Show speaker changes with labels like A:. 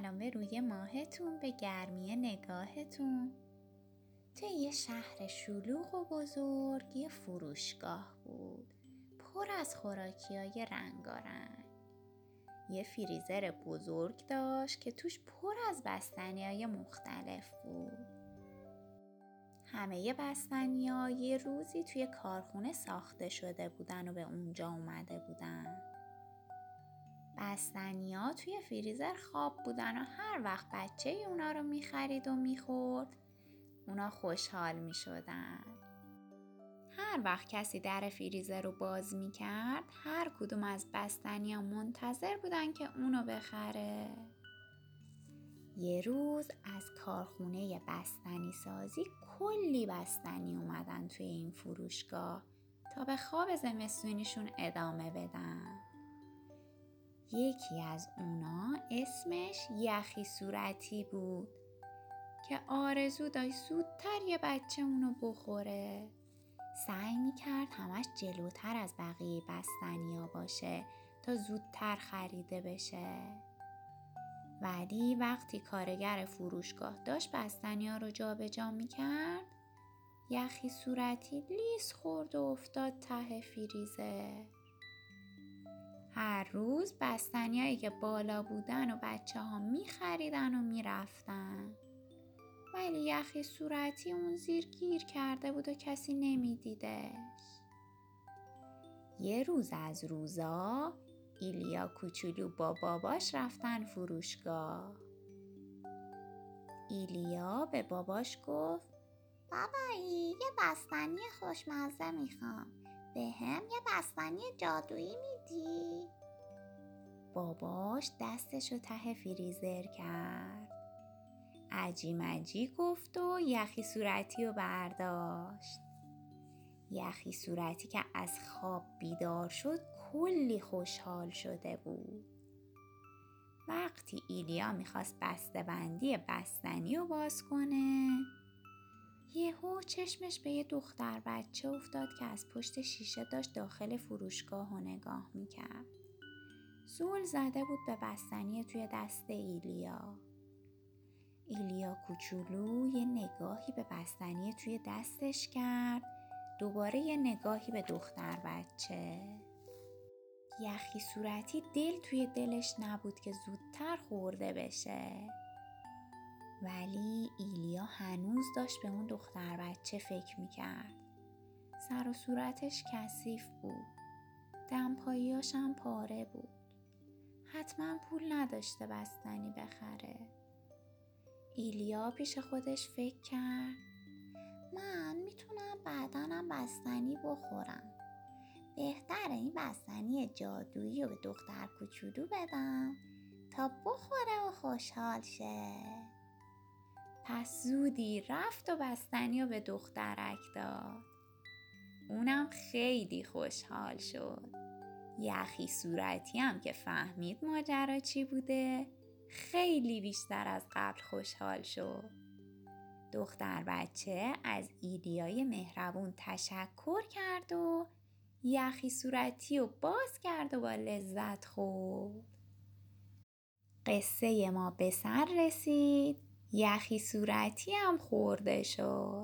A: سلام به روی ماهتون به گرمی نگاهتون. توی یه شهر شلوغ و بزرگ یه فروشگاه بود. پر از خوراکی های رنگارنگ. یه فریزر بزرگ داشت که توش پر از بستنی های مختلف بود. همه بستنی ها یه روزی توی کارخونه ساخته شده بودن و به اونجا اومده بودن. بستنیا توی فریزر خواب بودن و هر وقت بچه اونا رو می‌خرید و می‌خورد اونا خوشحال می‌شدن. هر وقت کسی در فریزر رو باز می‌کرد هر کدوم از بستنیا منتظر بودن که اونو بخره. یه روز از کارخونه بستنی سازی کلی بستنی اومدن توی این فروشگاه تا به خواب زمستونیشون ادامه بدن. یکی از اونا اسمش یخی صورتی بود که آرزو داشت زودتر یه بچه اونو بخوره. سعی می‌کرد همش جلوتر از بقیه بستنیا باشه تا زودتر خریده بشه. ولی وقتی کارگر فروشگاه داشت بستنیا رو جابجا می‌کرد یخی صورتی لیس خورد و افتاد ته فریزر. هر روز بستنیایی که بالا بودن و بچه ها می خریدن و می رفتن. ولی یخی صورتی اون زیر گیر کرده بود و کسی نمی دیدش. یه روز از روزا ایلیا کوچولو با باباش رفتن فروشگاه. ایلیا به باباش گفت
B: بابایی یه بستنی خوشمزه می‌خوام به هم یه بستنی جادویی میدی؟
A: باباش دستش رو ته فریزر کرد. عجی مجی گفت و یخی صورتی رو برداشت. یخی صورتی که از خواب بیدار شد کلی خوشحال شده بود. وقتی ایلیا می‌خواست بسته بندی بستنی رو باز کنه یهو چشمش به یه دختر بچه افتاد که از پشت شیشه داشت داخل فروشگاه و نگاه می‌کرد. زول زده بود به بستنی توی دست ایلیا. ایلیا کوچولو یه نگاهی به بستنی توی دستش کرد دوباره یه نگاهی به دختر بچه یخی صورتی دل توی دلش نبود که زودتر خورده بشه ولی ایلیا هنوز داشت به اون دختر بچه فکر می‌کرد. سر و صورتش کثیف بود. دمپاییاش هم پاره بود. حتما پول نداشته بستنی بخره. ایلیا پیش خودش فکر کرد
B: من می‌تونم بعدنم بستنی بخورم. بهتره این بستنی جادویی رو به دختر کوچولو بدم تا بخوره و خوشحال شه.
A: پس زودی رفت و بستنی و به دخترک داد. اونم خیلی خوشحال شد. یخی صورتی هم که فهمید ماجرا چی بوده خیلی بیشتر از قبل خوشحال شد. دختر بچه از ایدیای مهربون تشکر کرد و یخی صورتی و باز کرد و با لذت خورد. قصه ما به سر رسید. یخی صورتی هم خورده شد.